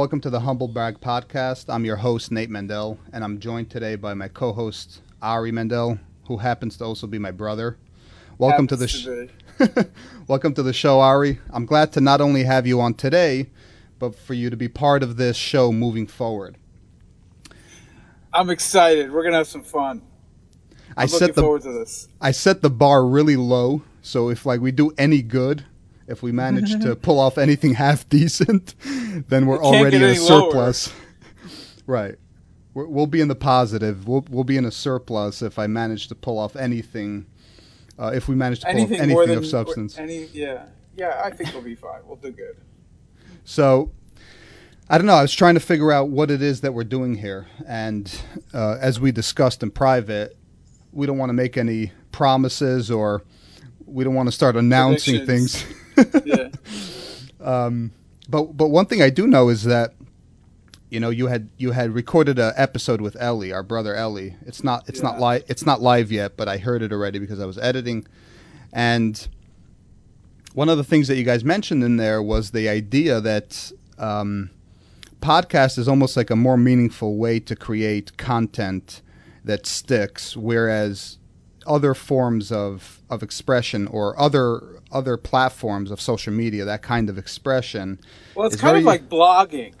Welcome to the Humble Brag Podcast. I'm your host, Nate Mandel, and I'm joined today by my co host, Ari Mandel, who happens to also be my brother. Welcome to the sh- Welcome to the show, Ari. I'm glad to not only have you on today, but for you to be part of this show moving forward. I'm excited. We're gonna have some fun. I'm I looking set the forward to this. I set the bar really low, so if like we do any good, if we manage to pull off anything half decent, then we're already in a surplus. right. We're, we'll be in the positive. We'll, we'll be in a surplus if I manage to pull off anything. Uh, if we manage to pull Anything, off anything than of substance. Any, yeah, yeah. I think we'll be fine. We'll do good. So, I don't know. I was trying to figure out what it is that we're doing here, and uh, as we discussed in private, we don't want to make any promises or we don't want to start announcing things. Yeah. Um, but but one thing I do know is that you know you had you had recorded an episode with Ellie, our brother Ellie. It's not it's not live it's not live yet, but I heard it already because I was editing, and one of the things that you guys mentioned in there was the idea that um, podcast is almost like a more meaningful way to create content that sticks, whereas other forms of, of expression or other other platforms of social media, that kind of expression. Well, it's kind of like blogging.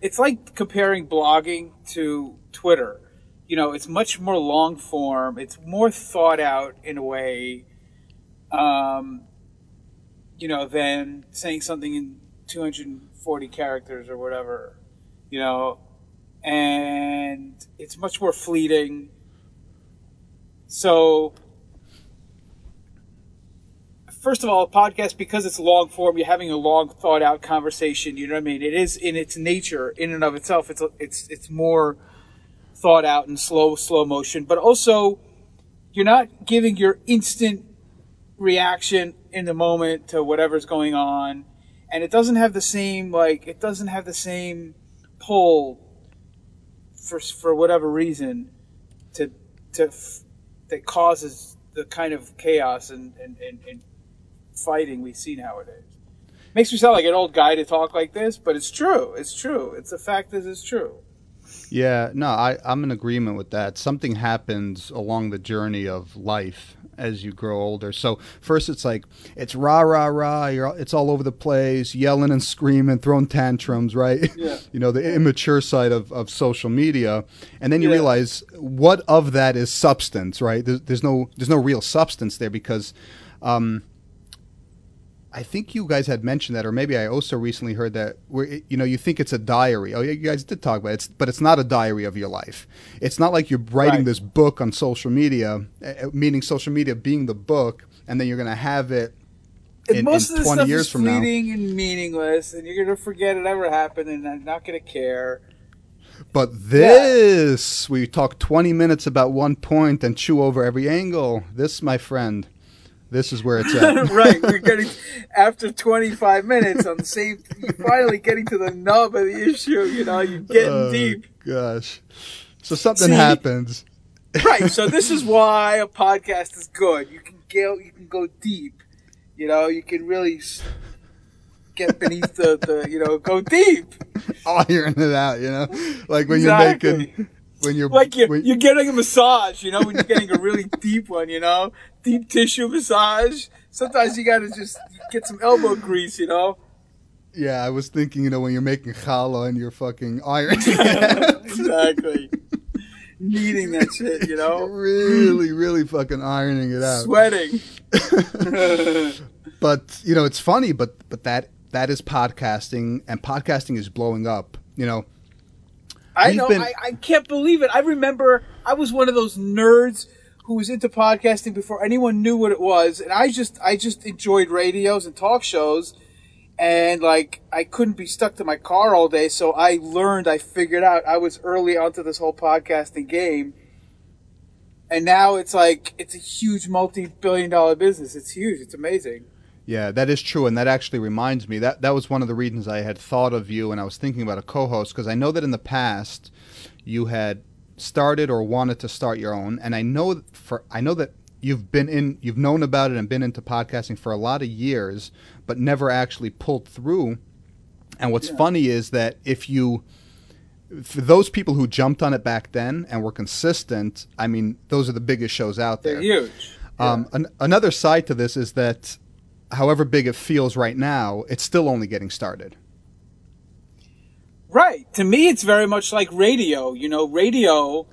It's like comparing blogging to Twitter. You know, it's much more long form. It's more thought out in a way. Um, you know, than saying something in 240 characters or whatever. You know, and it's much more fleeting. So, first of all, a podcast because it's long form, you're having a long thought out conversation. You know what I mean? It is in its nature, in and of itself, it's it's it's more thought out and slow slow motion. But also, you're not giving your instant reaction in the moment to whatever's going on, and it doesn't have the same like it doesn't have the same pull for for whatever reason to to that causes the kind of chaos and, and, and, and fighting we see nowadays. Makes me sound like an old guy to talk like this, but it's true. It's true. It's a fact that it's true. Yeah, no, I, I'm in agreement with that. Something happens along the journey of life as you grow older. So first, it's like it's rah rah rah. You're it's all over the place, yelling and screaming, throwing tantrums, right? Yeah. you know the immature side of, of social media, and then you Yeah. realize what of that is substance, right? There's, there's no there's no real substance there because. Um, I think you guys had mentioned that, or maybe I also recently heard that. Where you know, you think it's a diary. Oh, yeah, you guys did talk about it, it's, but it's not a diary of your life. It's not like you're writing Right. this book on social media, uh, meaning social media being the book, and then you're going to have it In, And most in of this 20 stuff years is from now. fleeting and meaningless, and you're gonna forget it ever happened, and I'm not gonna care. But this, we talk 20 minutes about one point and chew over every angle. This, my friend, this is where it's at. right, we're getting after 25 minutes on the same. You're finally getting to the nub of the issue. You know, you're getting Oh, deep. Gosh. So something See? happens. right so this is why a podcast is good you can go you can go deep you know you can really get beneath the, the you know go deep Iron it out, you know? Like when Exactly. you're making. When you're, like you're, when- you're getting a massage you know when you're getting a really deep one you know deep tissue massage sometimes you gotta just get some elbow grease you know Yeah, I was thinking, you know, when you're making challah and you're fucking ironing it, exactly needing that shit you know really, really fucking ironing it out. sweating But you know, it's funny, but but that that is podcasting, and podcasting is blowing up. You know, I know. been- I, I can't believe it. I remember I was one of those nerds who was into podcasting before anyone knew what it was, and I just I just enjoyed radios and talk shows, and like I couldn't be stuck to my car all day, so I learned. I figured out. I was early onto this whole podcasting game, and now it's like it's a huge multi-billion-dollar business. It's huge. It's amazing. Yeah, that is true, and that actually reminds me that that was one of the reasons I had thought of you, and I was thinking about a co-host because I know that in the past you had started or wanted to start your own, and I know for I know that you've been in, you've known about it and been into podcasting for a lot of years, but never actually pulled through And what's Yeah. funny is that if you, for those people who jumped on it back then and were consistent, I mean, those are the biggest shows out there. They're huge. Um, an, another side to this is that, however big it feels right now, it's still only getting started. Right. To me, it's very much like radio. You know, radio.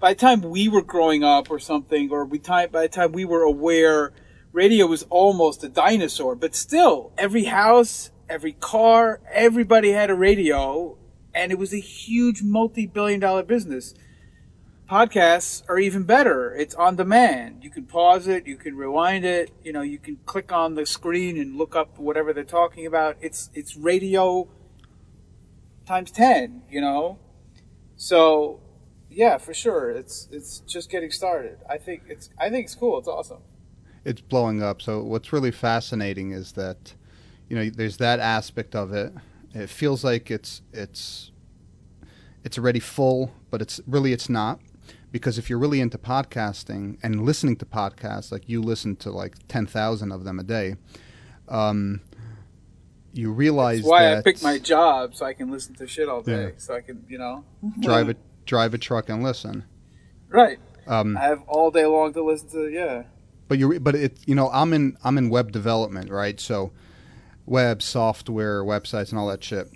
By the time we were growing up, or something, or we time by the time we were aware, radio was almost a dinosaur. But still, every house, every car, everybody had a radio, and it was a huge multi-billion-dollar business. Podcasts are even better. It's on demand. You can pause it, you can rewind it. You know, you can click on the screen and look up whatever they're talking about. It's it's radio times 10 you know so yeah for sure it's it's just getting started i think it's i think it's cool it's awesome It's blowing up. So what's really fascinating is that, you know, there's that aspect of it. It feels like it's it's it's already full, but it's really it's not. Because if you're really into podcasting and listening to podcasts, like you listen to like ten thousand of them a day, um, you realize that's why that i picked my job so i can listen to shit all day Yeah. so i can you know? Drive a drive a truck and listen. right. Um, i have all day long to listen to yeah. But you but it you know I'm in I'm in web development right? So web software websites and all that shit.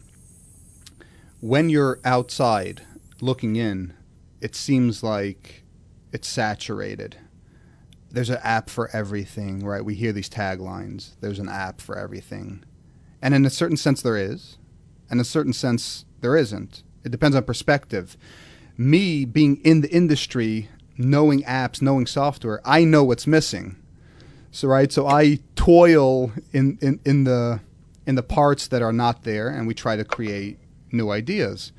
When you're outside looking in it seems like it's saturated. There's an app for everything right? We hear these taglines. There's an app for everything and in a certain sense there is. And in a certain sense there isn't. It depends on perspective. Me being in the industry knowing apps knowing software i know what's missing. So right so i toil in, in, in the in the parts that are not there and we try to create new ideas.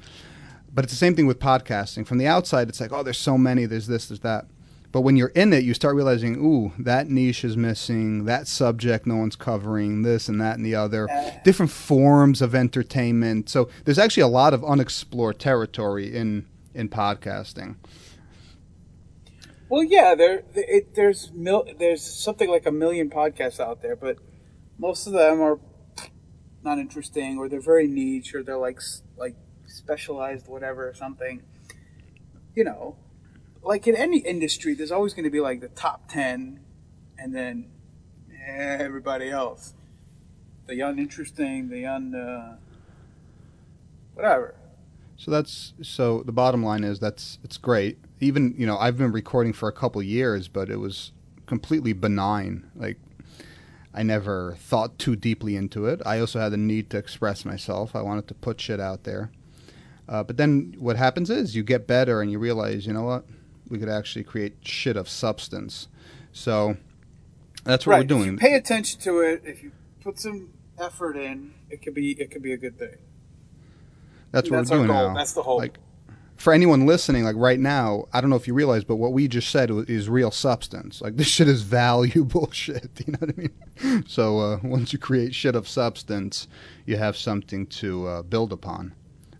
But it's the same thing with podcasting. From the outside it's like oh there's so many there's this there's that but when you're in it you start realizing ooh that niche is missing. That subject no one's covering this and that and the other. Different forms of entertainment. So there's actually a lot of unexplored territory in in podcasting. Well yeah there it, there's mil, there's something like a million podcasts out there but most of them are not interesting or they're very niche or they're like like specialized whatever something. You know like in any industry there's always going to be like the top 10 and then everybody else the uninteresting the un uh, whatever So that's so the bottom line is that's it's great. Even you know I've been recording for a couple years, but it was completely benign. Like I never thought too deeply into it. I also had the need to express myself. I wanted to put shit out there. Uh, but then what happens is you get better and you realize you know what we could actually create shit of substance. So that's what right we're if doing. you pay attention to it if you put some effort in it could be it could be a good thing That's what That's we're our doing goal. now. That's the hope. Like for anyone listening, like right now, I don't know if you realize, but what we just said is real substance. Like this shit is valuable shit. You know what I mean? So uh, once you create shit of substance, you have something to uh, build upon.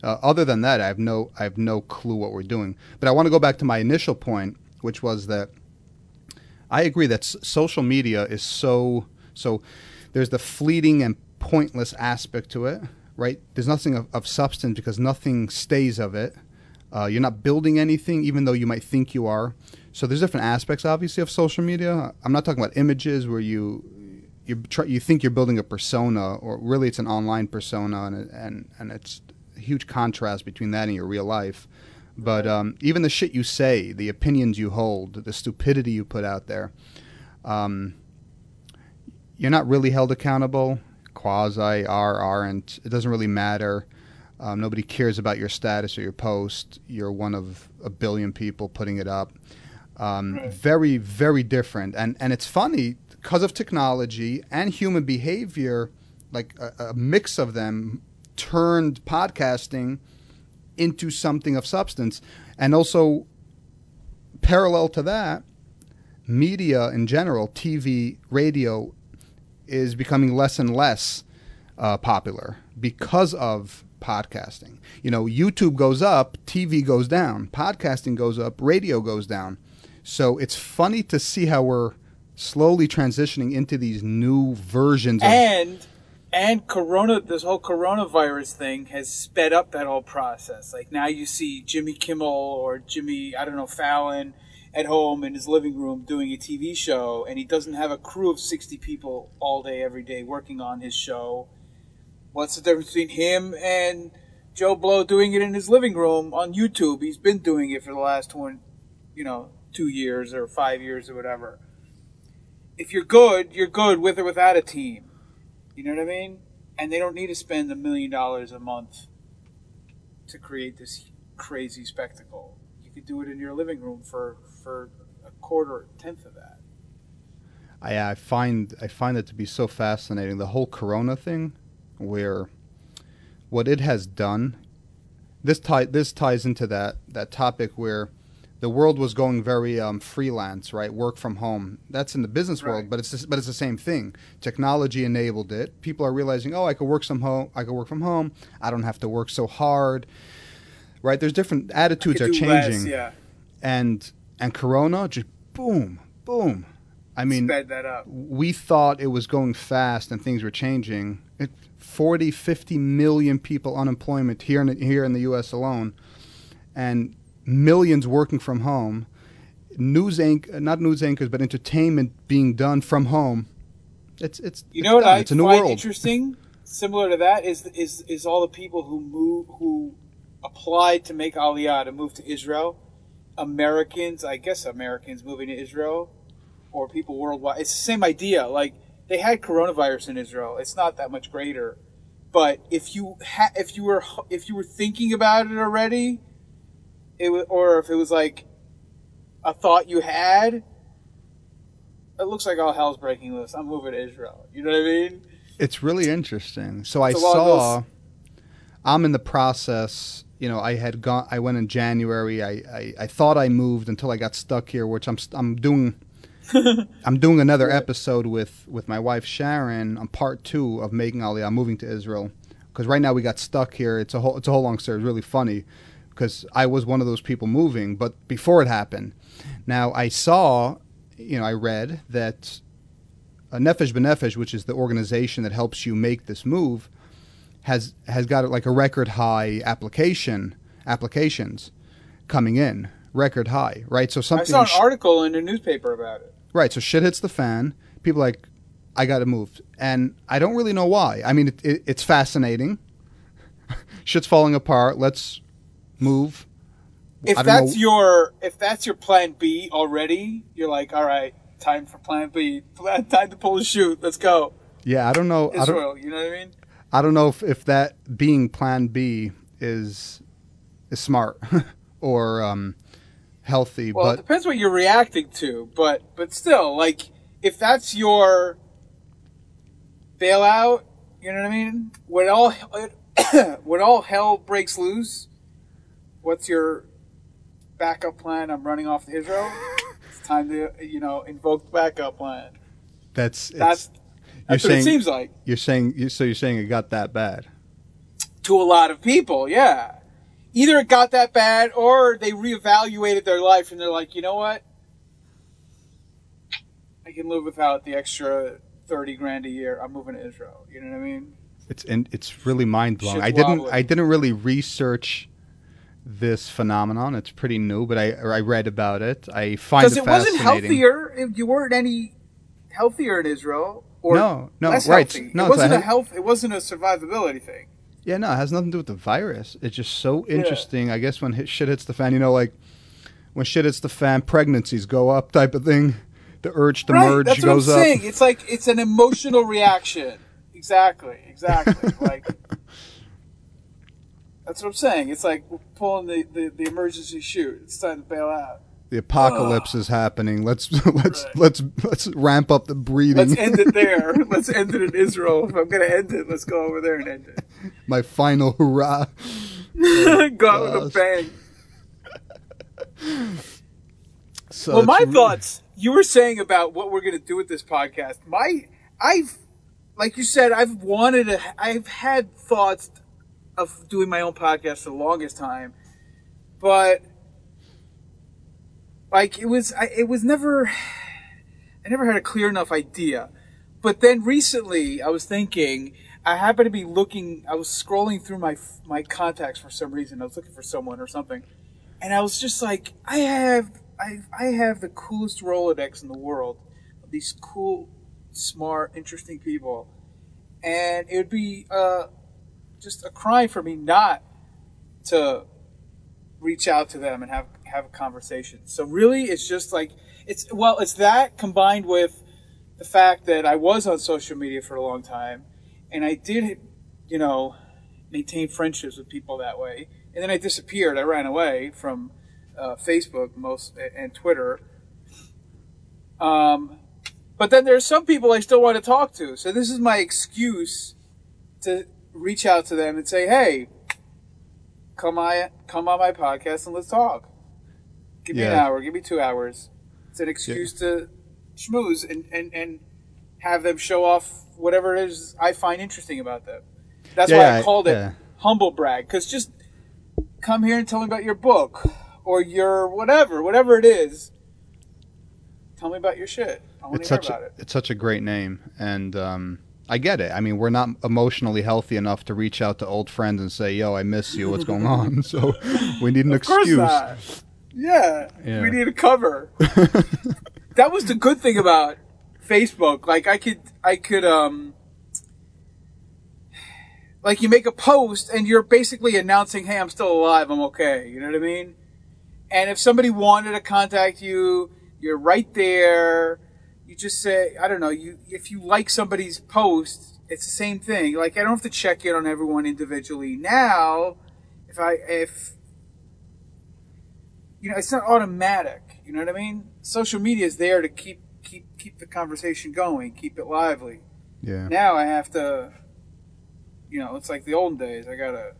Uh, other than that, I have no, I have no clue what we're doing. But I want to go back to my initial point, which was that I agree that s- social media is so so. There's the fleeting and pointless aspect to it, right? There's nothing of, of substance because nothing stays of it. Uh, you're not building anything, even though you might think you are. So there's different aspects, obviously, of social media. I'm not talking about images where you you try, you think you're building a persona, or really it's an online persona, and and and it's huge contrast between that and your real life. But um, even the shit you say, the opinions you hold, the stupidity you put out there, um, you're not really held accountable. Quasi are, aren't. It doesn't really matter. Um, nobody cares about your status or your post. You're one of a billion people putting it up. Um, very, very different. And and it's funny because of technology and human behavior, like a, a mix of them turned podcasting into something of substance. And also, parallel to that, media in general, TV, radio, is becoming less and less uh, popular because of podcasting. You know, YouTube goes up, TV goes down, podcasting goes up, radio goes down. So it's funny to see how we're slowly transitioning into these new versions of and and corona this whole coronavirus thing has sped up that whole process. Like now you see jimmy kimmel or jimmy i don't know fallon at home in his living room doing a tv show and he doesn't have a crew of 60 people all day every day working on his show. What's the difference between him and joe blow doing it in his living room on youtube? He's been doing it for the last one you know two years or five years or whatever. If you're good you're good with or without a team you know what I mean? And they don't need to spend a million dollars a month to create this crazy spectacle. You could do it in your living room for for a quarter, a tenth of that. I, I find I find it to be so fascinating the whole Corona thing, where what it has done. This tie this ties into that that topic where the world was going very um, freelance, right? Work from home. That's in the business Right. world, but it's just, but it's the same thing. Technology enabled it. People are realizing, oh, I could work some home. I could work from home. I don't have to work so hard, right? There's different attitudes are do less, changing, yeah. and and Corona just boom, boom. I mean, sped that up. we thought it was going fast and things were changing. It, 40, 50 million people unemployment here in the, here in the U.S. alone, and millions working from home. News anch- not news anchors, but entertainment being done from home. It's it's You it's know what done. I it's a new find world. interesting, similar to that, is is is all the people who move who applied to make Aliyah to move to Israel. Americans, I guess Americans moving to Israel, or people worldwide. It's the same idea. Like they had coronavirus in Israel. It's not that much greater, but if you ha- if you were if you were thinking about it already, it was, or if it was like a thought you had, it looks like all hell's breaking loose. I'm moving to Israel. You know what I mean? It's really interesting. So I It's a lot of saw. I'm in the process. You know, I had gone. I went in January. I, I, I thought I moved until I got stuck here, which I'm I'm doing. I'm doing another episode with with my wife Sharon on part two of making Aliyah, moving to Israel, because right now we got stuck here. It's a whole it's a whole long story. It's really funny, because I was one of those people moving, but before it happened, now I saw, you know, I read that uh, Nefesh B'Nefesh, which is the organization that helps you make this move, has has got like a record high application applications coming in, record high, right? So something I saw an sh- article in a newspaper about it. right. So shit hits the fan. People are like, I got to move, and I don't really know why. I mean, it, it, it's fascinating. Shit's falling apart. Let's move. If that's know- your if that's your plan B already, you're like, all right, time for plan B. Plan- Time to pull the shoot. Let's go. Yeah, I don't know. I don't, Israel. You know what I mean? I don't know if, if that being Plan B is is smart or um, healthy, Well, it but depends what you're reacting to, but but still, like if that's your bailout, you know what I mean? When all when all hell breaks loose, what's your backup plan? I'm running off to Israel. it's time to you know invoke the backup plan. that's it's, That's that's what saying- it seems like you're saying you so you're saying it got that bad. to a lot of people. Yeah, either it got that bad or they reevaluated their life and they're like, you know what? I can live without the extra thirty grand a year. I'm moving to Israel. You know what I mean? It's and it's really mind blowing. I didn't wobbly. I didn't really research this phenomenon. It's pretty new, but I I read about it. I find it. Because it, it wasn't healthier. If you weren't any healthier in Israel, or No, no, right. healthy. No, it wasn't a a health. It wasn't a survivability thing. Yeah, no, it has nothing to do with the virus. It's just so interesting. I guess when hit, shit hits the fan, you know, like when shit hits the fan, pregnancies go up, type of thing. The urge to right. merge That's goes what I'm up. saying. It's like it's an emotional reaction. Exactly. Exactly. like that's what I'm saying. It's like pulling the, the, the emergency chute. It's time to bail out. The apocalypse is happening. Let's let's Right. let's let's ramp up the breathing. Let's end it there. let's end it in Israel. If I'm gonna end it, let's go over there and end it. My final hurrah. Oh, go out with a bang. So well, my thoughts. You were saying about what we're going to do with this podcast. My, I've, like you said, I've wanted to. I've had thoughts of doing my own podcast for the longest time, but like it was, I, it was never. I never had a clear enough idea, but then recently, I was thinking. I happened to be looking. I was scrolling through my my contacts for some reason. I was looking for someone or something, and I was just like, I have I I have the coolest Rolodex in the world these cool, smart, interesting people, and it would be uh, just a crime for me not to reach out to them and have have a conversation. So really, it's just like it's well, it's that combined with the fact that I was on social media for a long time, and I did, you know, maintain friendships with people that way, and then I disappeared. I ran away from uh, Facebook most and Twitter. Um, but then there's some people I still want to talk to, so this is my excuse to reach out to them and say, "Hey, come on, come on my podcast and let's talk. Give me an hour, give me two hours. It's an excuse to schmooze and, and, and have them show off whatever it is I find interesting about them. That's why I called it yeah. humble brag, because just come here and tell me about your book or your whatever, whatever it is. Tell me about your shit. I want to hear such about a, it. it's such a great name, and um, I get it. I mean, we're not emotionally healthy enough to reach out to old friends and say, "Yo, I miss you. What's going on?" So we need an Of course excuse. not. Yeah, Yeah. we need a cover. that was the good thing about Facebook. Like I could, I could, um, like you make a post and you're basically announcing, "Hey, I'm still alive. I'm okay." You know what I mean? And if somebody wanted to contact you, you're right there. You just say, I don't know. You if you like somebody's post, it's the same thing. Like I don't have to check in on everyone individually now. If I if you know, it's not automatic. You know what I mean? Social media is there to keep keep keep the conversation going, keep it lively. yeah. Now I have to, you know, it's like the old days. I gotta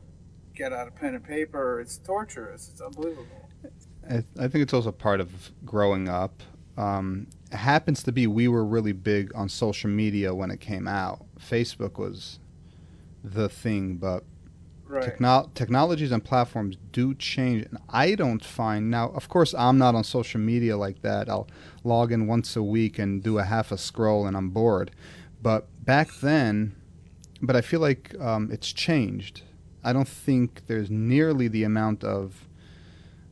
get out of pen and paper. It's torturous. It's unbelievable. I, I think it's also part of growing up. Um, happens to be we were really big on social media when it came out. Facebook was the thing, but Right. techno- technologies and platforms do change. And I don't find now, of course, I'm not on social media like that. I'll log in once a week and do a half a scroll and I'm bored. But back then, but I feel like um, it's changed. I don't think there's nearly the amount of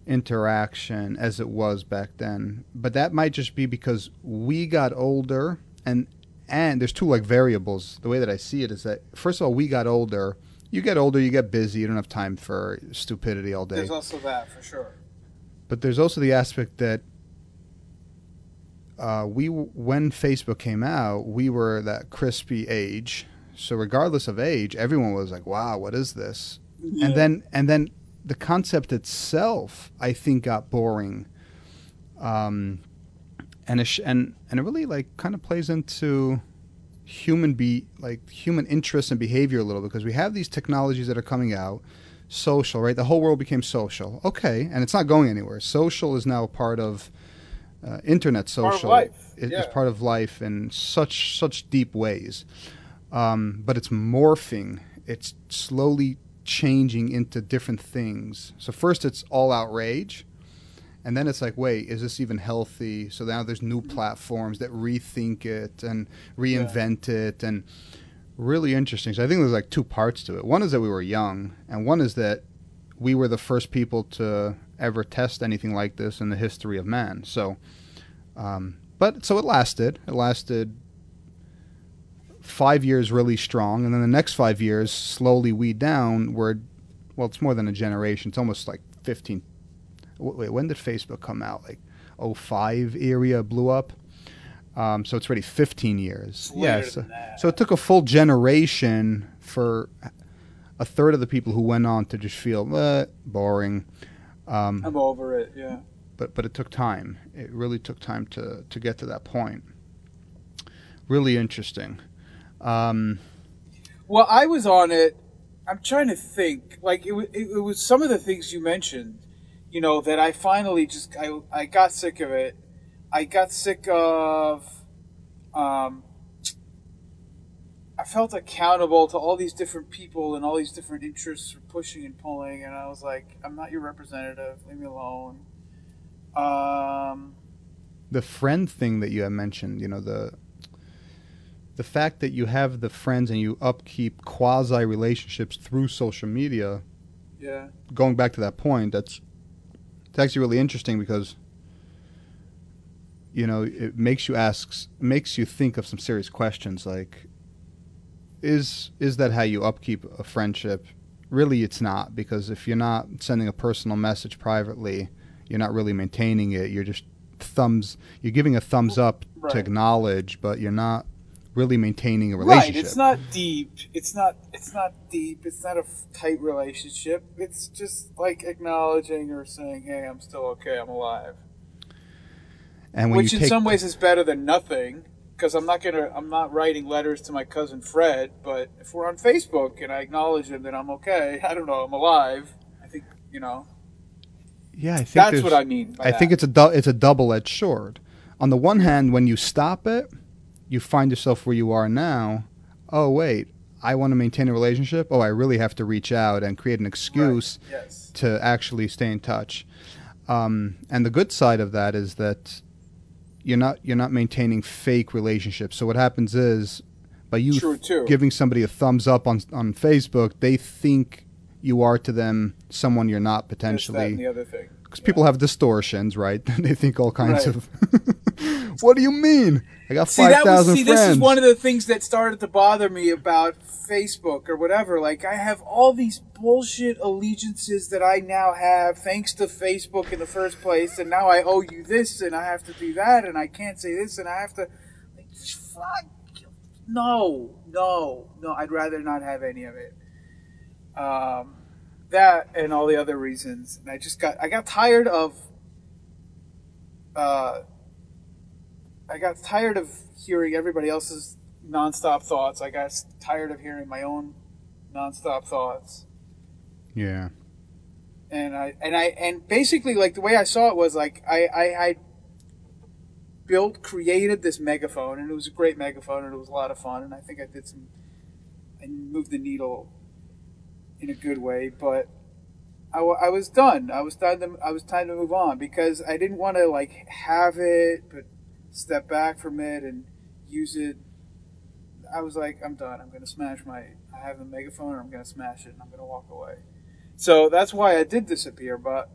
interaction as it was back then. But that might just be because we got older and and there's two like variables. The way that I see it is that first of all, we got older. You get older, you get busy, you don't have time for stupidity all day. There's also that for sure. But there's also the aspect that uh, we, when Facebook came out, we were that crispy age. So regardless of age, everyone was like, "Wow, what is this?" And then, and then the concept itself, I think, got boring. Um, and it sh- and and it really like kind of plays into human be like human interest and behavior a little because we have these technologies that are coming out. Social right? The whole world became social. Okay and it's not going anywhere. Social is now a part of uh, internet Part of social. life, It- yeah. it's part of life in such such deep ways. Um, but it's morphing. It's slowly changing into different things so first it's all outrage and then it's like, wait, is this even healthy? So now there's new platforms that rethink it and reinvent it, and really interesting. So I think there's like two parts to it. One is that we were young, and one is that we were the first people to ever test anything like this in the history of man. So, um, but so it lasted. It lasted five years really strong, and then the next five years slowly weed down. Where, well, it's more than a generation. It's almost like 15 wait, when did Facebook come out? Like oh five area blew up. Um, so it's already 15 years. Later yeah. So, so it took a full generation for a third of the people who went on to just feel uh, boring. Um, I'm over it. Yeah. but but it took time. It really took time to to get to that point. Really interesting. Um, Well, I was on it. I'm trying to think. Like it, it, it was some of the things you mentioned. You know that I finally just I I got sick of it. I got sick of. Um, I felt accountable to all these different people and all these different interests for pushing and pulling, and I was like, I'm not your representative. Leave me alone. Um, the friend thing that you had mentioned, you know, the the fact that you have the friends and you upkeep quasi relationships through social media. Yeah. Going back to that point, that's it's actually really interesting because you know it makes you ask makes you think of some serious questions like is is that how you upkeep a friendship really it's not because if you're not sending a personal message privately you're not really maintaining it you're just thumbs you're giving a thumbs up Right. to acknowledge but you're not really maintaining a relationship Right. It's not deep. It's not. It's not deep. It's not a f- tight relationship. It's just like acknowledging or saying, "Hey, I'm still okay. I'm alive." and when Which in take some ways is better than nothing. Because I'm not gonna. I'm not writing letters to my cousin Fred. But if we're on Facebook and I acknowledge him that I'm okay, I don't know, I'm alive. I think you know. yeah I think That's what I mean. By I think it's a du- it's a double edged sword. On the one hand, when you stop it, you find yourself where you are now. Oh wait, I want to maintain a relationship. Oh, I really have to reach out and create an excuse Right. Yes. to actually stay in touch. Um, and the good side of that is that you're not you're not maintaining fake relationships. So what happens is by you giving somebody a thumbs up on on Facebook, they think you are to them someone you're not potentially and the other thing. Because people have distortions, right? they think all kinds Right. of. what do you mean? I got See five thousand see friends. this is one of the things that started to bother me about Facebook or whatever. Like I have all these bullshit allegiances that I now have thanks to Facebook in the first place, and now I owe you this, and I have to do that, and I can't say this, and I have to. Like, fuck. No, no, no. I'd rather not have any of it. Um, that and all the other reasons, and I just got I got tired of. Uh, I got tired of hearing everybody else's nonstop thoughts. I got tired of hearing my own nonstop thoughts. yeah, And I and I and basically like the way I saw it was like I I, I built created this megaphone and it was a great megaphone and it was a lot of fun and I think I did some I moved the needle in a good way, but I, was done. I was done. To, I was time to move on because I didn't want to like have it, but step back from it and use it. I was like, I'm done. I'm gonna smash my. I have a megaphone, and I'm gonna smash it, and I'm gonna walk away. So that's why I did disappear, but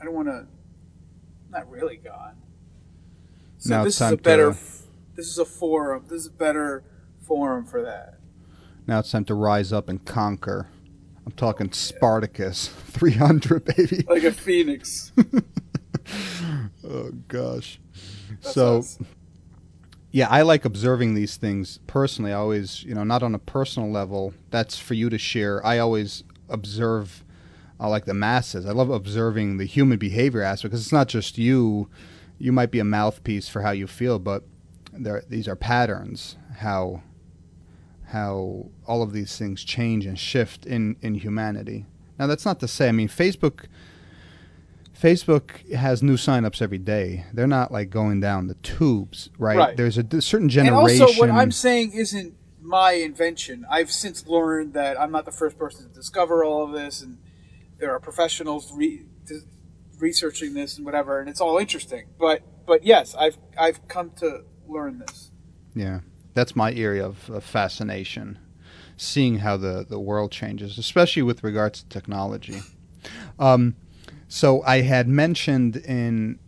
I don't want to. Not really gone. So Now this is a better. to- This is a forum. This is a better forum for that. Now it's time to rise up and conquer. I'm talking Spartacus, 300, baby. Like a phoenix. oh gosh. That's so yeah, I like observing these things personally. I always, you know, not on a personal level. That's for you to share. I always observe, uh, like the masses. I love observing the human behavior aspect because it's not just you. You might be a mouthpiece for how you feel, but there, these are patterns. How, how all of these things change and shift in in humanity. Now that's not to say. I mean, Facebook. Facebook has new signups every day. They're not like going down the tubes, right? Right. There's a certain generation. And also, what I'm saying isn't my invention. I've since learned that I'm not the first person to discover all of this, and there are professionals re- researching this and whatever, and it's all interesting. But but yes, I've I've come to learn this. Yeah, that's my area of, of fascination, seeing how the, the world changes, especially with regards to technology. Um, so I had mentioned in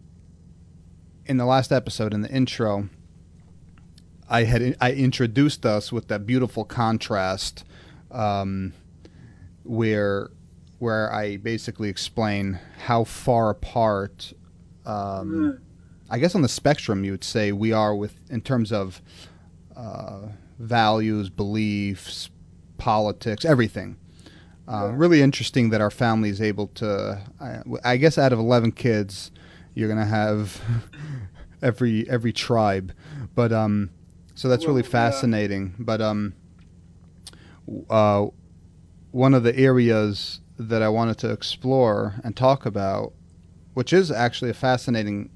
in the last episode in the intro, I had I introduced us with that beautiful contrast, um, where where I basically explain how far apart. Um, I guess on the spectrum, you would say we are with in terms of uh, values, beliefs, politics, everything. Uh, Yeah. Really interesting that our family is able to. I, I guess out of eleven kids, you're gonna have every every tribe, but um, so that's really Well, yeah. fascinating. But um, uh, one of the areas that I wanted to explore and talk about, which is actually a fascinating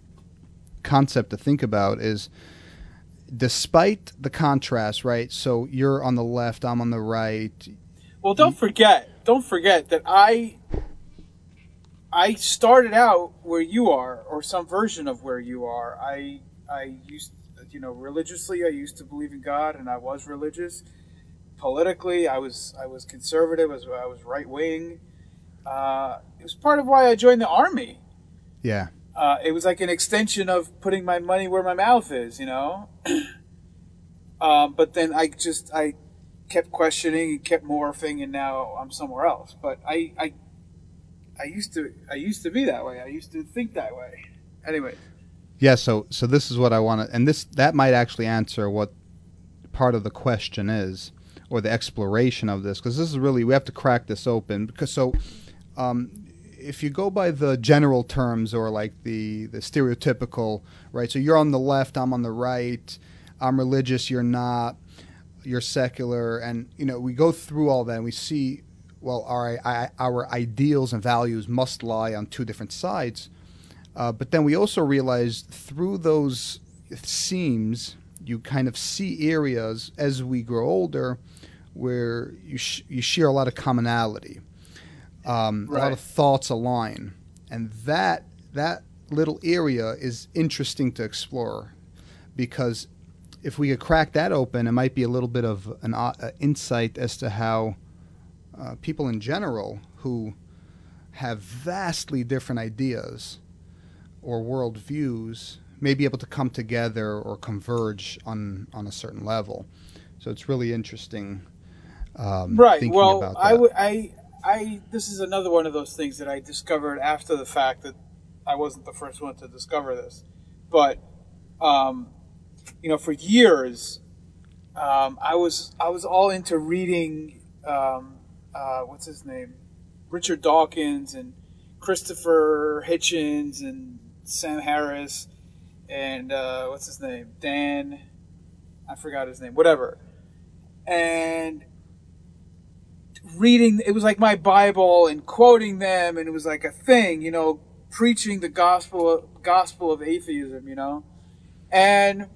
concept to think about, is despite the contrast, right? So you're on the left, I'm on the right. Well, don't forget, don't forget that I I started out where you are, or some version of where you are. I I used you know, religiously, I used to believe in God, and I was religious. Politically, I was I was conservative. I was, I was right wing. Uh, it was part of why I joined the army. Yeah. Uh, it was like an extension of putting my money where my mouth is, you know. um, but then I just I kept questioning and kept morphing, and now I'm somewhere else. But I, I I used to I used to be that way. I used to think that way. Anyway. Yeah. So so this is what I want to, and this that might actually answer what part of the question is, or the exploration of this, because this is really we have to crack this open. Because so, um, if you go by the general terms or like the the stereotypical, right? So you're on the left, I'm on the right. I'm religious, you're not. You're secular, and you know we go through all that, and we see well, our, our ideals and values must lie on two different sides. Uh, but then we also realize through those seams, you kind of see areas as we grow older where you, sh- you share a lot of commonality. Um, right. A lot of thoughts align. And that, that little area is interesting to explore because if we could crack that open, it might be a little bit of an uh, insight as to how uh, people in general who have vastly different ideas or worldviews may be able to come together or converge on, on a certain level. So it's really interesting. Um, right. Well, I, w- I, I, this is another one of those things that I discovered after the fact that I wasn't the first one to discover this, but, um, you know, for years, um, I was I was all into reading um, uh, what's his name, Richard Dawkins and Christopher Hitchens and Sam Harris and uh, what's his name, Dan, I forgot his name, whatever, and reading it was like my Bible and quoting them, and it was like a thing, you know, preaching the gospel gospel of atheism, you know, and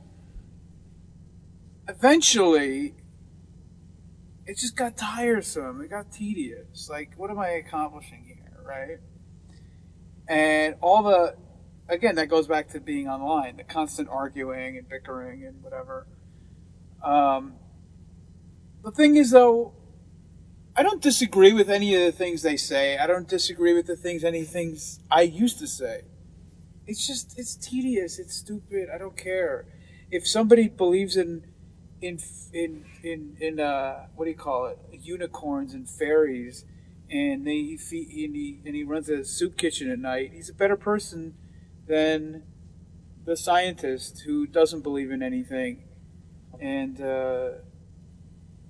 eventually it just got tiresome. It got tedious. Like, what am I accomplishing here, right? And all the, again, that goes back to being online, the constant arguing and bickering and whatever. Um, the thing is, though, I don't disagree with any of the things they say. I don't disagree with the things, any things I used to say. It's just, it's tedious. It's stupid. I don't care. If somebody believes in in in in in uh what do you call it unicorns and fairies and they he feed and he and he runs a soup kitchen at night he's a better person than the scientist who doesn't believe in anything and uh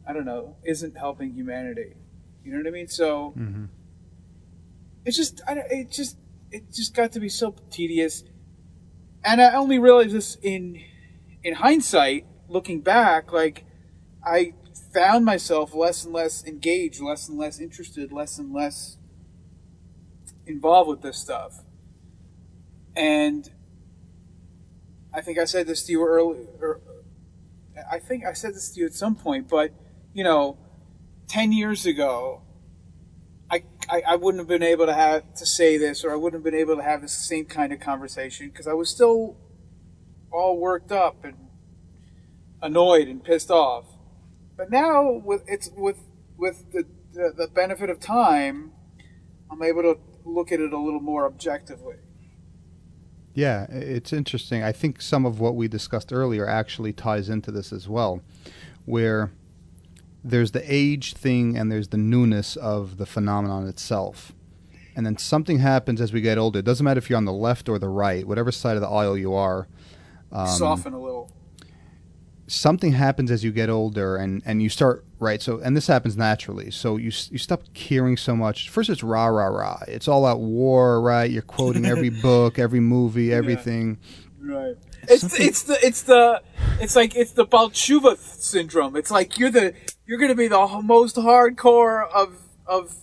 i don't know isn't helping humanity you know what i mean so mm-hmm. it's just I, it just it just got to be so tedious and i only realized this in in hindsight looking back, like I found myself less and less engaged, less and less interested, less and less involved with this stuff. And I think I said this to you earlier. I think I said this to you at some point, but you know, ten years ago, I, I, I wouldn't have been able to have to say this, or I wouldn't have been able to have the same kind of conversation because I was still all worked up and annoyed and pissed off. But now with it's with with the, the, the benefit of time, I'm able to look at it a little more objectively. Yeah, it's interesting. I think some of what we discussed earlier actually ties into this as well, where there's the age thing and there's the newness of the phenomenon itself. And then something happens as we get older. It doesn't matter if you're on the left or the right, whatever side of the aisle you are. Um, Soften a little. something happens as you get older and, and you start right so and this happens naturally. So you you stop caring so much. First it's rah rah rah. It's all out war right? You're quoting every book every movie everything. Yeah, right it's the, it's the it's the it's like it's the Baal Teshuva syndrome it's like you're the you're going to be the most hardcore of of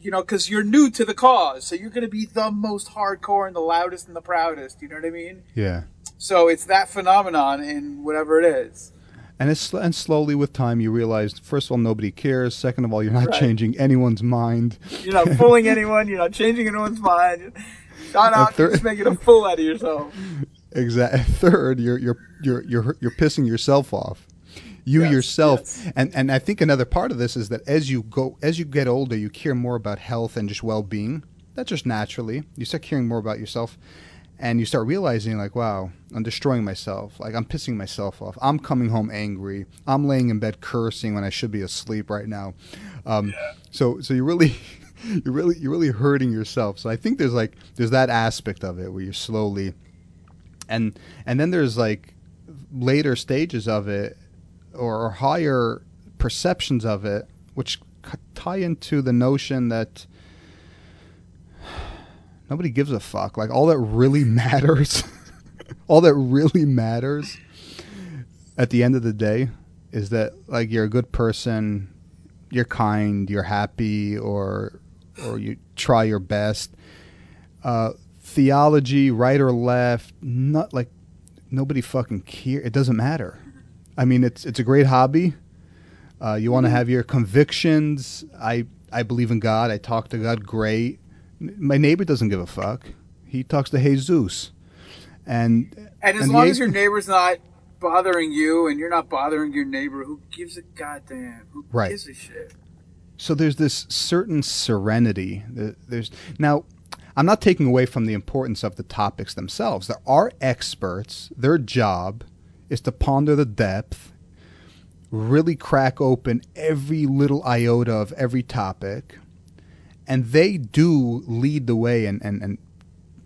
you know because you're new to the cause so you're going to be the most hardcore and the loudest and the proudest you know what i mean yeah so it's that phenomenon in whatever it is. And it's and slowly with time you realize first of all nobody cares. Second of all, you're not right. changing anyone's mind. You're not fooling anyone. You're not changing anyone's mind. Not out, thir- just making a fool out of yourself. exactly. Third, you're you're you're you're you're pissing yourself off. You Yes, yourself, yes. and and I think another part of this is that as you go, as you get older, you care more about health and just well-being. That's just naturally. You start caring more about yourself, and you start realizing like, wow, I'm destroying myself. Like I'm pissing myself off. I'm coming home angry. I'm laying in bed cursing when I should be asleep right now. Um, So so you really. You're really you're really hurting yourself. So I think there's like there's that aspect of it where you're slowly and and then there's like later stages of it or, higher perceptions of it which tie into the notion that nobody gives a fuck. Like all that really matters all that really matters at the end of the day is that like you're a good person you're kind you're happy or or you try your best. Uh, theology, right or left, not like nobody fucking care. It doesn't matter. I mean, it's it's a great hobby. Uh, you want to have your convictions. I I believe in God. I talk to God. Great. My neighbor doesn't give a fuck. He talks to Jesus, and And as and long as your neighbor's not bothering you and you're not bothering your neighbor, who gives a goddamn? Who Right. gives a shit? so there's this certain serenity. Th- There's now. I'm not taking away from the importance of the topics themselves. There are experts. Their job is to ponder the depth, really crack open every little iota of every topic, and they do lead the way and, and, and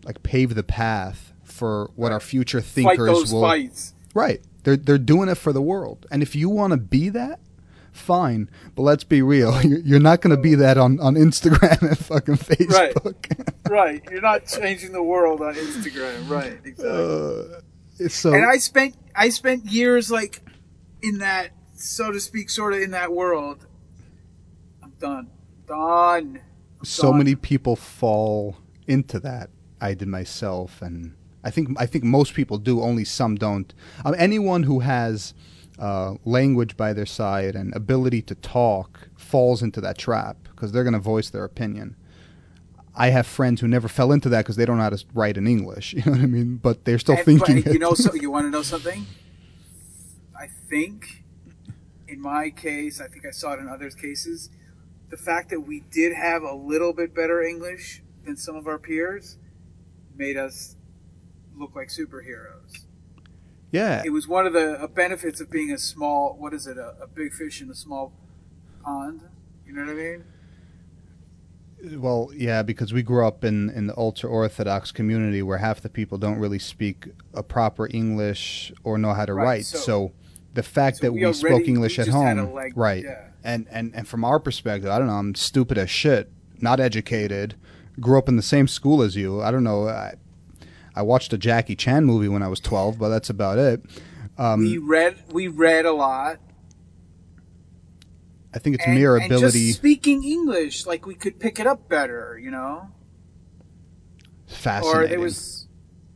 like pave the path for what our future Fight thinkers those will. fights. Right. They're they're doing it for the world. And if you want to be that, fine. But let's be real. You're, not going to be that on, on Instagram and fucking Facebook. Right. right. You're not changing the world on Instagram. Right. Exactly. uh, it's so and I spent I spent years like in that, so to speak, sort of in that world. I'm done. Done. so done. many people fall into that. I did myself, and I think I think most people do. Only some don't. Um, anyone who has uh, language by their side and ability to talk falls into that trap because they're going to voice their opinion. I have friends who never fell into that because they don't know how to write in English. You know what I mean? But they're still And- thinking. but you know, so you want to know something? I think, in my case, I think I saw it in others' cases. The fact that we did have a little bit better English than some of our peers made us look like superheroes. Yeah, It was one of the uh, benefits of being a small, what is it, a, a big fish in a small pond. You know what I mean? Well, yeah, because we grew up in, in the ultra orthodox community where half the people don't really speak a proper English or know how to Right, write. So, so- the fact so that we we, already- spoke English we at just had a home, right? yeah. And, and and from our perspective, I don't know. I'm stupid as shit, not educated, grew up in the same school as you. I don't know. I, I watched a Jackie Chan movie when I was 12, but that's about it. Um, we read we read a lot. I think it's and, mere and ability, just speaking English, like we could pick it up better, you know. fascinating. Or there was,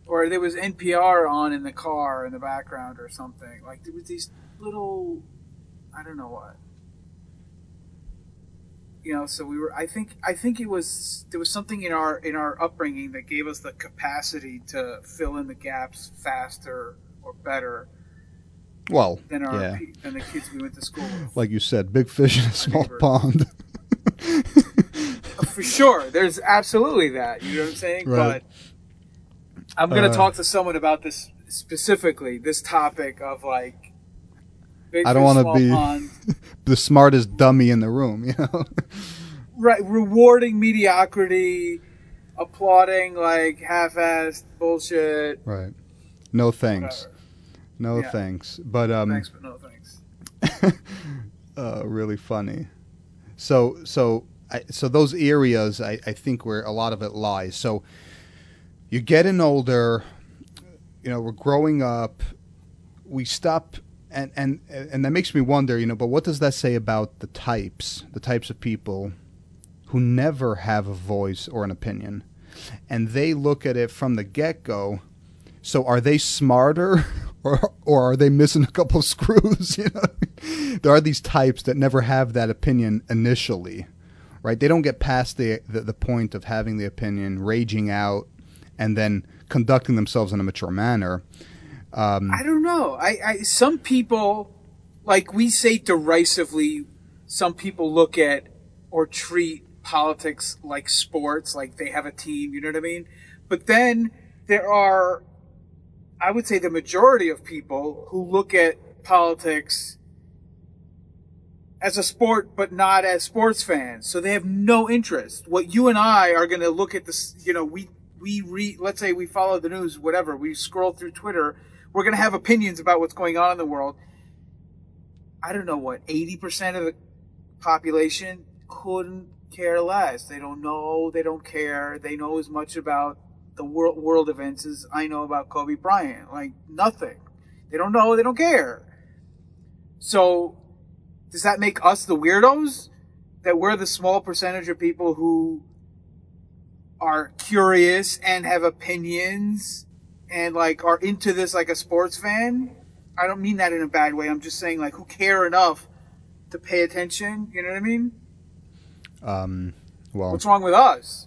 or there was NPR on in the car in the background or something. Like there was these little, I don't know what. You know, so we were. I think. I think it was. There was something in our in our upbringing that gave us the capacity to fill in the gaps faster or better well, than our yeah, than the kids we went to school with. like you said, big fish in a small pond. For sure, there's absolutely that. You know what I'm saying? Right. But I'm going to Uh, talk to someone about this specifically, this topic of like. I don't want to be pond. the smartest dummy in the room, you know. right rewarding mediocrity, applauding like half-assed bullshit. right. No thanks. Whatever. No Yeah. thanks. But um Thanks, but no thanks. uh, really funny. So so I, so those areas I, I think where a lot of it lies. So you're getting older, you know, we're growing up, we stop and, and and that makes me wonder, you know, but what does that say about the types, the types of people who never have a voice or an opinion? And they look at it from the get go. So are they smarter or or are they missing a couple of screws? You know, there are these types that never have that opinion initially, right? They don't get past the the, the point of having the opinion, raging out, and then conducting themselves in a mature manner. Um, I don't know. I, I some people, like we say derisively, some people look at or treat politics like sports, like they have a team. You know what I mean? But then there are, I would say, the majority of people who look at politics as a sport, but not as sports fans. So they have no interest. What you and I are going to look at this, you know, we we read. Let's say we follow the news, whatever. We scroll through Twitter. We're going to have opinions about what's going on in the world. I don't know what eighty percent of the population couldn't care less. They don't know. They don't care. They know as much about the world world events as I know about Kobe Bryant. Like nothing. They don't know. They don't care. So does that make us the weirdos? That we're the small percentage of people who are curious and have opinions and like are into this like a sports fan? I don't mean that in a bad way. I'm just saying like who care enough to pay attention. You know what I mean? um, well, What's wrong with us?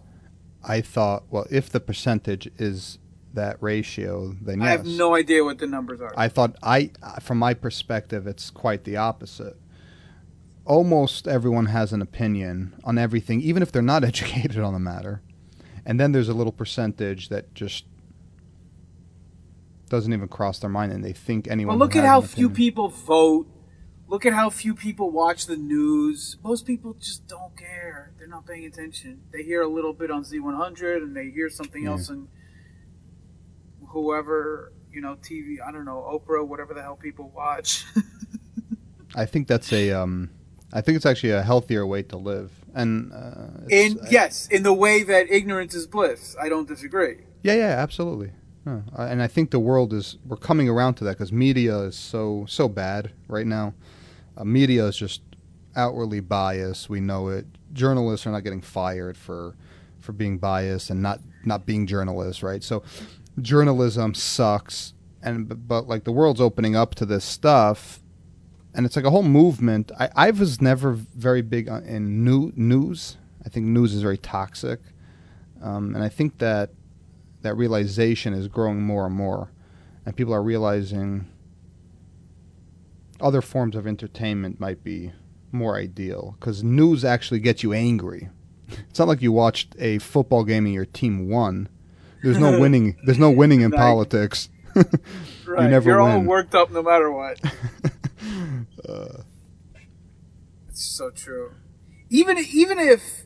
I thought, well, if the percentage is that ratio, then yes. I have no idea what the numbers are. I thought I, from my perspective, it's quite the opposite. Almost everyone has an opinion on everything, even if they're not educated on the matter. And then there's a little percentage that just doesn't even cross their mind, and they think anyone. well, look at how few people vote. Look at how few people watch the news. Most people just don't care. They're not paying attention. They hear a little bit on Z100 and they hear something Yeah. else in whoever, you know, TV, I don't know, Oprah, whatever the hell people watch. I think that's a. Um, I think it's actually a healthier way to live, and uh, in yes, in the way that ignorance is bliss. I don't disagree. Yeah, yeah, absolutely. Yeah. Uh, and I think the world is we're coming around to that because media is so so bad right now. Uh, media is just outwardly biased. We know it. Journalists are not getting fired for for being biased and not not being journalists, right? So journalism sucks. And but, like the world's opening up to this stuff, and it's like a whole movement. I I was never very big in new news. I think news is very toxic, um, and I think that that realization is growing more and more, and people are realizing other forms of entertainment might be more ideal because news actually gets you angry. It's not like you watched a football game and your team won. There's no winning. There's no winning in Right. politics. Right. never You're all worked up no matter what. uh, It's so true. Even even if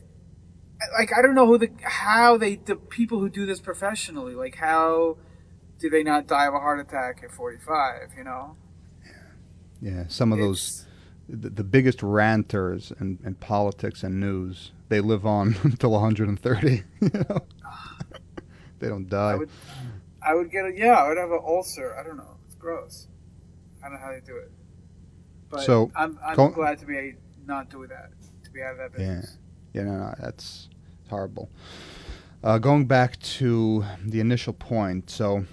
like I don't know who the how they the people who do this professionally like how do they not die of a heart attack at 45, you know? yeah, some of those the, the biggest ranters in, in politics and news they live on until 130. You know? they don't die. I would I would get a yeah, I would have an ulcer. I don't know. It's gross. I don't know how they do it. But So, I'm I'm go- glad to be not doing that. To be out of that business. Yeah, no, no, that's horrible. Uh, going back to the initial point, so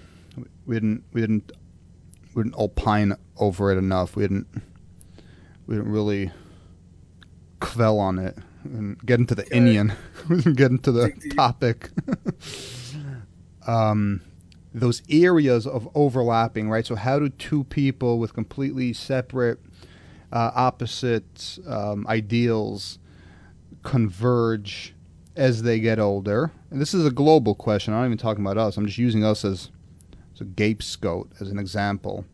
we didn't we didn't we didn't opine over it enough. We didn't we didn't really quell on it and get into the Okay. Indian. we didn't get into the topic. um, those areas of overlapping, right? So how do two people with completely separate, uh, opposite um, ideals converge as they get older? And this is a global question. I'm not even talking about us. I'm just using us as, as a scapegoat as an example.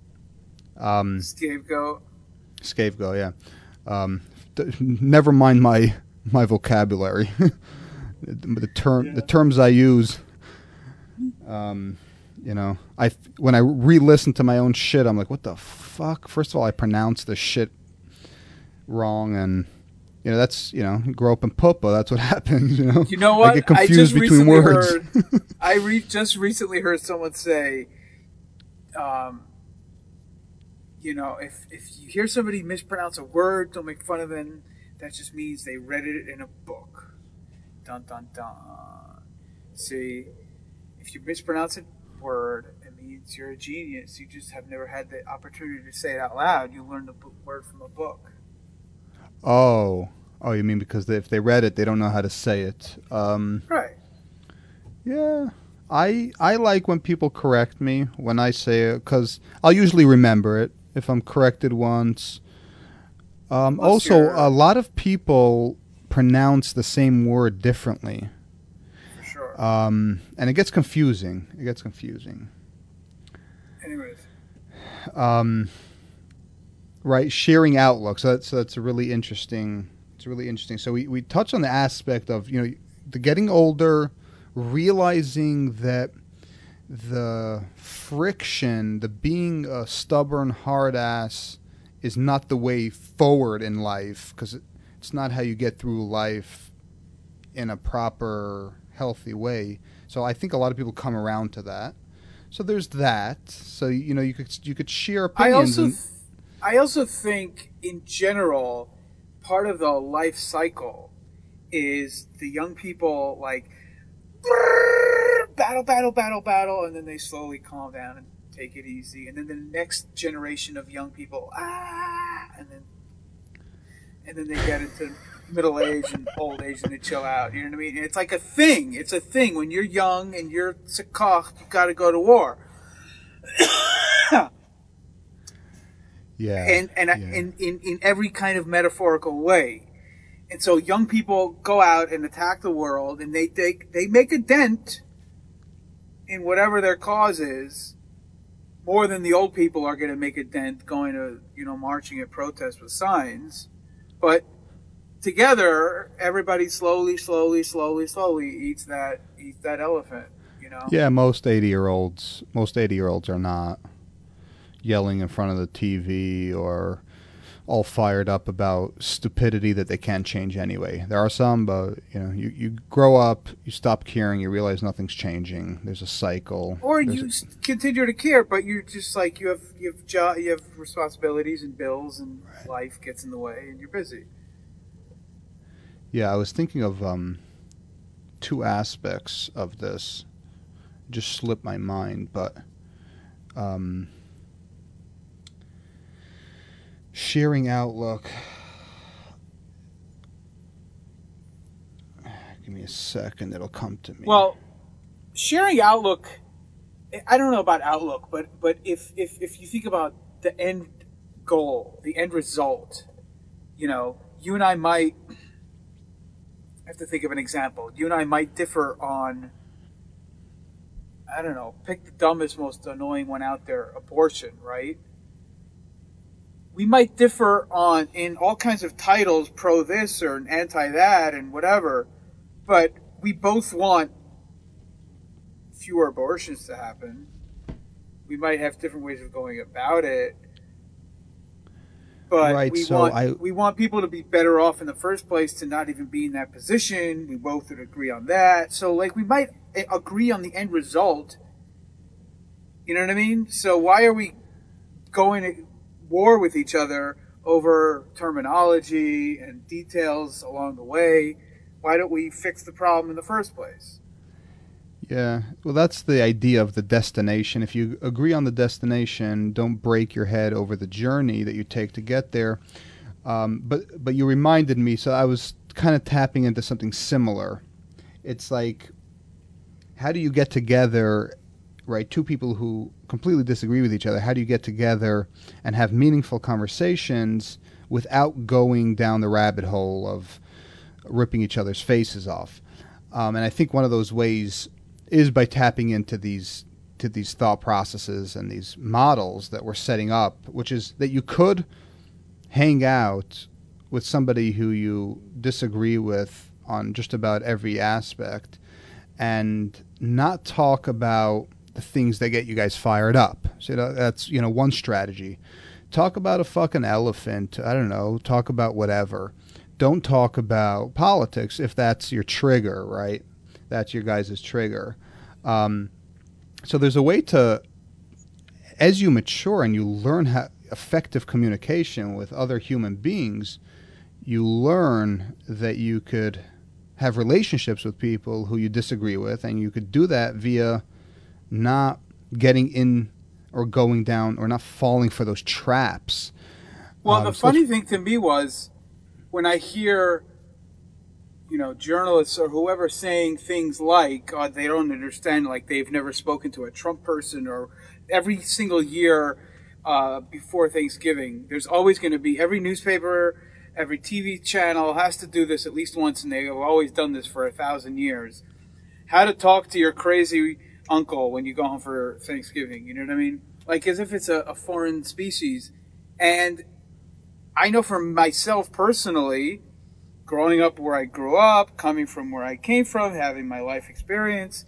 Um, Scapegoat. scapegoat, yeah. Um, d- never mind my my vocabulary. the term the Yeah. terms I use. Um, you know, I when I re-listen to my own shit, I'm like, what the fuck? First of all, I pronounce the shit wrong, and you know that's you know, grow up in Popo. That's what happens. You know, You know I what? get confused just between recently words. Heard, I re- just recently heard someone say, um, you know, if if you hear somebody mispronounce a word, don't make fun of them. That just means they read it in a book. Dun dun dun. See, if you mispronounce a word, it means you're a genius. You just have never had the opportunity to say it out loud. You learned the word from a book. Oh, oh, you mean because they, if they read it, they don't know how to say it. Um, Right. Yeah, I I like when people correct me when I say it because I'll usually remember it if I'm corrected once. Um, also, you're- a lot of people pronounce the same word differently, For sure. um, and it gets confusing. It gets confusing. Anyways, um, right sharing outlook so that's that's a really interesting it's really interesting so we, we touch on the aspect of you know the getting older realizing that the friction the being a stubborn hard ass is not the way forward in life because it, it's not how you get through life in a proper healthy way so i think a lot of people come around to that so there's that. So you know you could you could share I opinions. also, and, I also think in general, part of the life cycle is the young people like battle, battle, battle, battle, and then they slowly calm down and take it easy, and then the next generation of young people ah, and then and then they get into middle age and old age and they chill out. You know what I mean? It's like a thing. It's a thing. When you're young and you're sakach, you got to go to war. yeah, and and yeah. in, in in every kind of metaphorical way. And so young people go out and attack the world, and they they they make a dent in whatever their cause is, more than the old people are going to make a dent going to you know marching at protests with signs, but together everybody slowly, slowly, slowly, slowly eats that eats that elephant. You know. yeah, most eighty year olds most eighty year olds are not yelling in front of the TV or all fired up about stupidity that they can't change anyway. There are some, but you know, you, you grow up, you stop caring, you realize nothing's changing. There's a cycle. Or you a- continue to care, but you're just like you have you have jo- you have responsibilities and bills, and life gets in the way, and you're busy. Yeah, I was thinking of um, two aspects of this. Just slipped my mind, but um, sharing outlook. Give me a second; it'll come to me. Well, sharing Outlook, I don't know about Outlook, but but if if if you think about the end goal, the end result, you know, you and I might I have to think of an example. You and I might differ on. I don't know. Pick the dumbest, most annoying one out there. Abortion, right? We might differ on in all kinds of titles, pro this or anti that, and whatever. But we both want fewer abortions to happen. We might have different ways of going about it. But Right, we so want I- we want people to be better off in the first place to not even be in that position. We both would agree on that. So like we might eh, agree on the end result. You know what I mean? So why are we going to war with each other over terminology and details along the way? Why don't we fix the problem in the first place? Yeah, well, that's the idea of the destination. If you agree on the destination, don't break your head over the journey that you take to get there. Um, but but you reminded me, so I was kind of tapping into something similar. It's like, how do you get together, right? Two people who completely disagree with each other. How do you get together and have meaningful conversations without going down the rabbit hole of ripping each other's faces off? Um, and I think one of those ways is by tapping into these to these thought processes and these models that we're setting up, which is that you could hang out with somebody who you disagree with on just about every aspect and not talk about the things that get you guys fired up. So that's you know one strategy. Talk about a fucking elephant. I don't know. Talk about whatever. Don't talk about politics if that's your trigger, right? That's your guys' trigger. Um, so there's a way to, as you mature and you learn how effective communication with other human beings, you learn that you could have relationships with people who you disagree with, and you could do that via not getting in or going down or not falling for those traps. Well, Um, the so funny thing to me was when I hear, you know journalists or whoever saying things like uh, they don't understand like they've never spoken to a Trump person or every single year uh, before Thanksgiving there's always going to be every newspaper every TV channel has to do this at least once and they have always done this for a thousand years how to talk to your crazy uncle when you go home for Thanksgiving you know what I mean like as if it's a, a foreign species and I know for myself personally growing up where I grew up, coming from where I came from, having my life experience,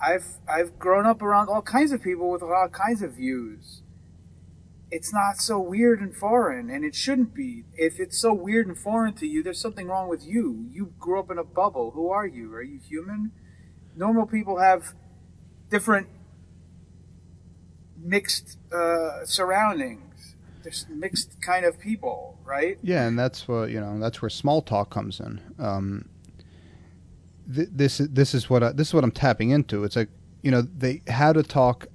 I've I've grown up around all kinds of people with all kinds of views. It's not so weird and foreign, and it shouldn't be. If it's so weird and foreign to you, there's something wrong with you. You grew up in a bubble. Who are you? Are you human? Normal people have different mixed uh, surroundings there's mixed kind of people, right? Yeah, and that's what you know. That's where small talk comes in. Um, th- this this is what I, this is what I'm tapping into. It's like you know they how to talk.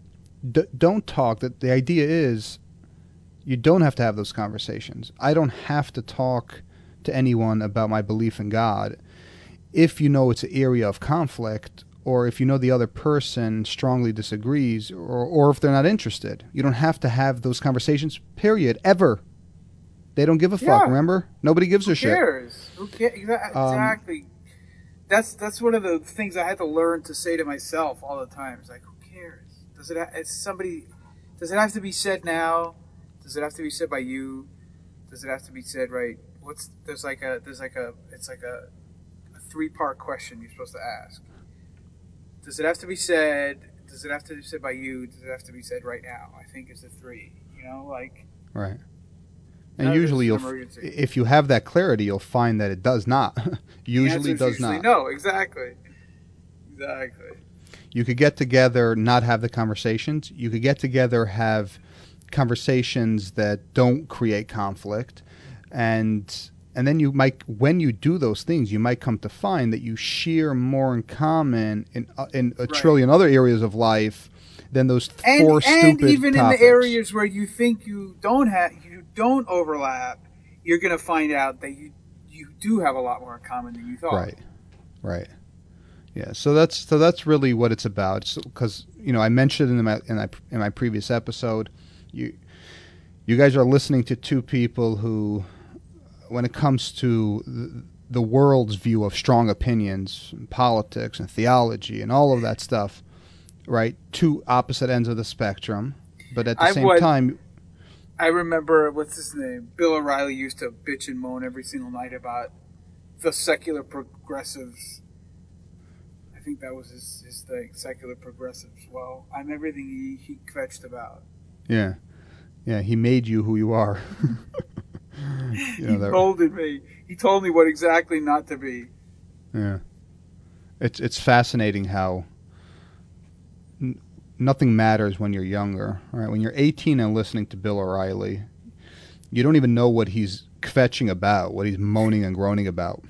D- don't talk. That the idea is, you don't have to have those conversations. I don't have to talk to anyone about my belief in God. If you know it's an area of conflict, or if you know the other person strongly disagrees or, or if they're not interested. You don't have to have those conversations, period, ever. They don't give a fuck, remember? Nobody gives Who a cares? shit. Who cares? Um, Exactly. that's that's one of the things I had to learn to say to myself all the time. It's like, who cares? Does it? Ha- it's somebody? Does it have to be said now? Does it have to be said by you? Does it have to be said right? What's there's like a there's like a it's like a, a three part question you're supposed to ask. Does it have to be said? Does it have to be said by you? Does it have to be said right now? I think it's the three. You know, like Right. And usually, you'll emergency. if you have that clarity, you'll find that it does not. usually is does not. No, exactly, exactly. You could get together, not have the conversations. You could get together, have conversations that don't create conflict, and and then you might, when you do those things, you might come to find that you share more in common in uh, in a Right. trillion other areas of life than those and, four and stupid even topics. in the areas where you think you don't have you don't overlap you're going to find out that you you do have a lot more in common than you thought Right. Right. Yeah. So that's so that's really what it's about. Because you know I mentioned in my in my in my previous episode, you you guys are listening to two people who, when it comes to the, the world's view of strong opinions, and politics and theology and all of that stuff, right? Two opposite ends of the spectrum, but at the I same would- time, i remember what's his name? Bill o'reilly used to bitch and moan every single night about the secular progressives. I think that was his, his thing secular progressives. Well i'm everything he, he kvetched about. Yeah, yeah, he made you who you are. You know, he molded me he told me what exactly not to be Yeah, it's it's fascinating how n- nothing matters when you're younger. Right, when you're 18 and listening to Bill O'Reilly, you don't even know what he's kvetching about, what he's moaning and groaning about.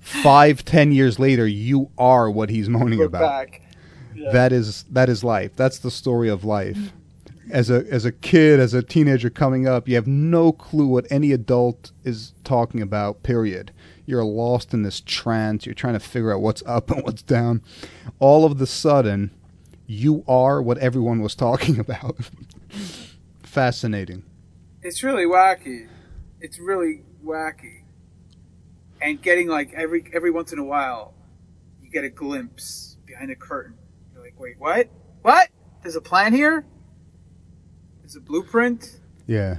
Five, ten years later, you are what he's moaning about. Yeah. That is that is life. That's the story of life. Mm. As a as a kid, as a teenager coming up, you have no clue what any adult is talking about. Period. You're lost in this trance. You're trying to figure out what's up and what's down. All of the sudden, you are what everyone was talking about. Fascinating. It's really wacky. It's really wacky. And getting like every every once in a while, you get a glimpse behind a curtain. You're like, wait, what? What? There's a plan here. There's a blueprint, Yeah.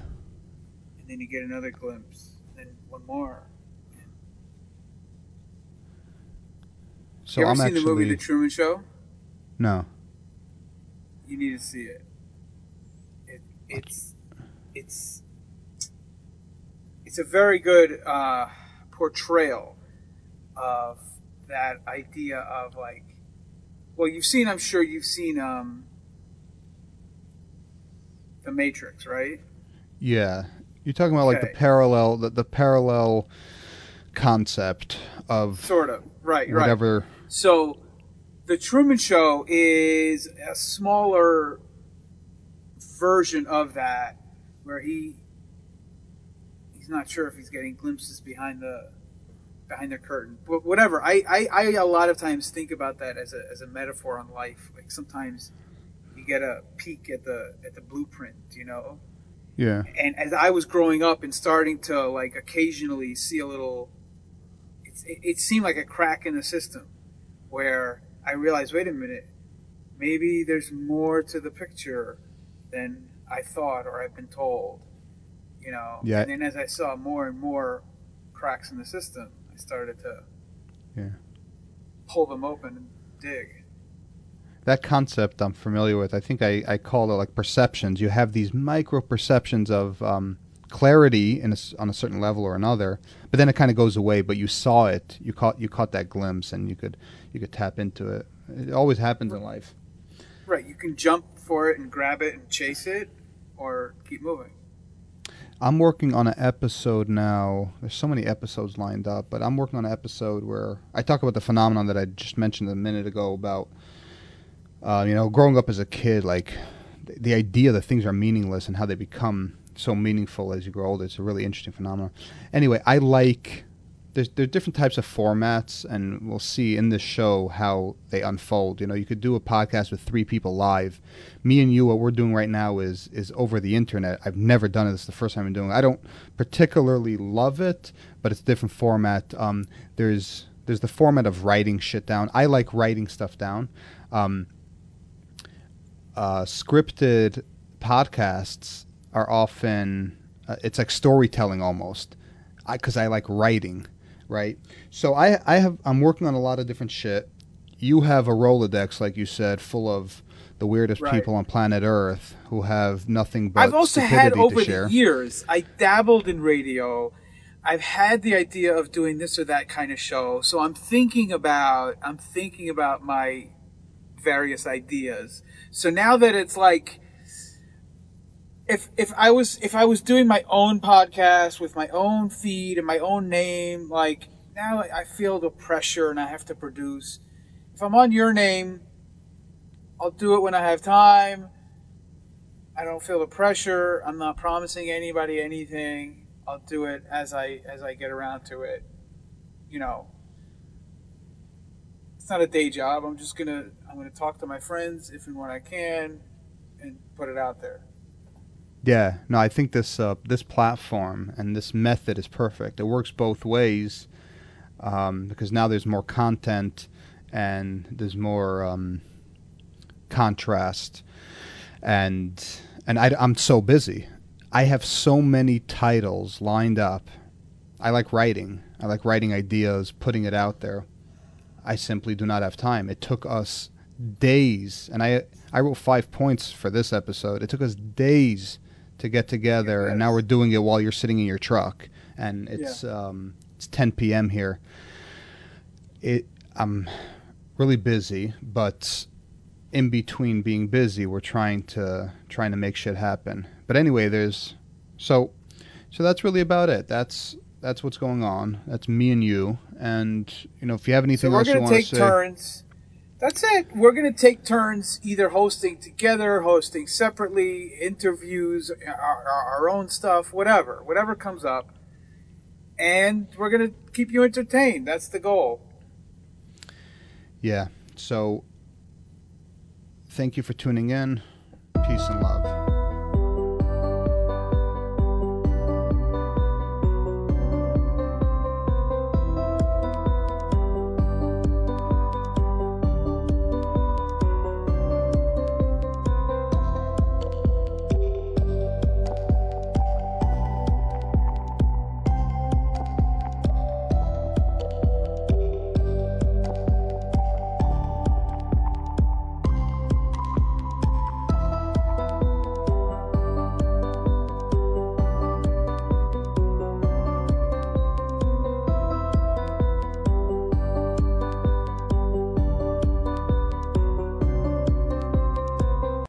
and then you get another glimpse, then one more. So you ever I'm seen actually the movie The Truman Show? no. You need to see it. it it's it's it's a very good uh, portrayal of that idea of like well you've seen i'm sure you've seen um the matrix right Yeah, you're talking about like the parallel, the, the parallel concept of sort of right right whatever. So, the Truman Show is a smaller version of that, where he he's not sure if he's getting glimpses behind the behind the curtain. But whatever. I, I, I a lot of times think about that as a as a metaphor on life. Like sometimes get a peek at the at the blueprint, you know. Yeah. And as I was growing up and starting to like occasionally see a little, it, it seemed like a crack in the system, where I realized, wait a minute, maybe there's more to the picture than I thought or I've been told, you know. Yeah. And then as I saw more and more cracks in the system, I started to Yeah. pull them open and dig. That concept I'm familiar with. I think I, I call it like perceptions. You have these micro perceptions of um, clarity in a on a certain level or another, but then it kind of goes away. But you saw it. You caught you caught that glimpse, and you could you could tap into it. It always happens in life. Right. You can jump for it and grab it and chase it, or keep moving. I'm working on an episode now. There's so many episodes lined up, but I'm working on an episode where I talk about the phenomenon that I just mentioned a minute ago about, uh, you know, growing up as a kid, like the, idea that things are meaningless and how they become so meaningful as you grow older. It's a really interesting phenomenon. Anyway, I like. There's there are different types of formats, and we'll see in this show how they unfold. You know, you could do a podcast with three people live. Me and you, what we're doing right now is is over the internet. I've never done it. This is the first time I'm doing it. I don't particularly love it, but it's a different format. Um, there's there's the format of writing shit down. I like writing stuff down. Um, uh, scripted podcasts are often uh, it's like storytelling almost because I, I like writing right so I, I have i'm working on a lot of different shit you have a rolodex like you said full of the weirdest Right. people on planet earth who have nothing but I've also had over the years. I dabbled in radio. I've had the idea of doing this or that kind of show. So I'm thinking about I'm thinking about my various ideas. So now that it's like if if I was if I was doing my own podcast with my own feed and my own name, like now I feel the pressure and I have to produce. If I'm on your name, I'll do it when I have time. I don't feel the pressure. I'm not promising anybody anything. I'll do it as I as I get around to it. You know, it's not a day job. I'm just gonna I'm gonna talk to my friends if and when I can, and put it out there. Yeah, no, I think this uh, this platform and this method is perfect. It works both ways um, because now there's more content and there's more um, contrast, and and I, I'm so busy. I have so many titles lined up. I like writing. I like writing ideas, putting it out there. I simply do not have time. It took us days, and I I wrote five points for this episode. It took us days to get together, and now we're doing it while you're sitting in your truck, and it's um, it's 10 p.m. here. It I'm really busy, but in between being busy, we're trying to trying to make shit happen. But anyway, there's so so that's really about it. That's that's what's going on. That's me and you. And you know, if you have anything we're else you gonna want to take say, turns. That's it. We're gonna take turns either hosting together, hosting separately, interviews, our, our, own stuff, whatever, whatever comes up, and we're gonna keep you entertained. That's the goal. yeah. So thank you for tuning in. Peace and love.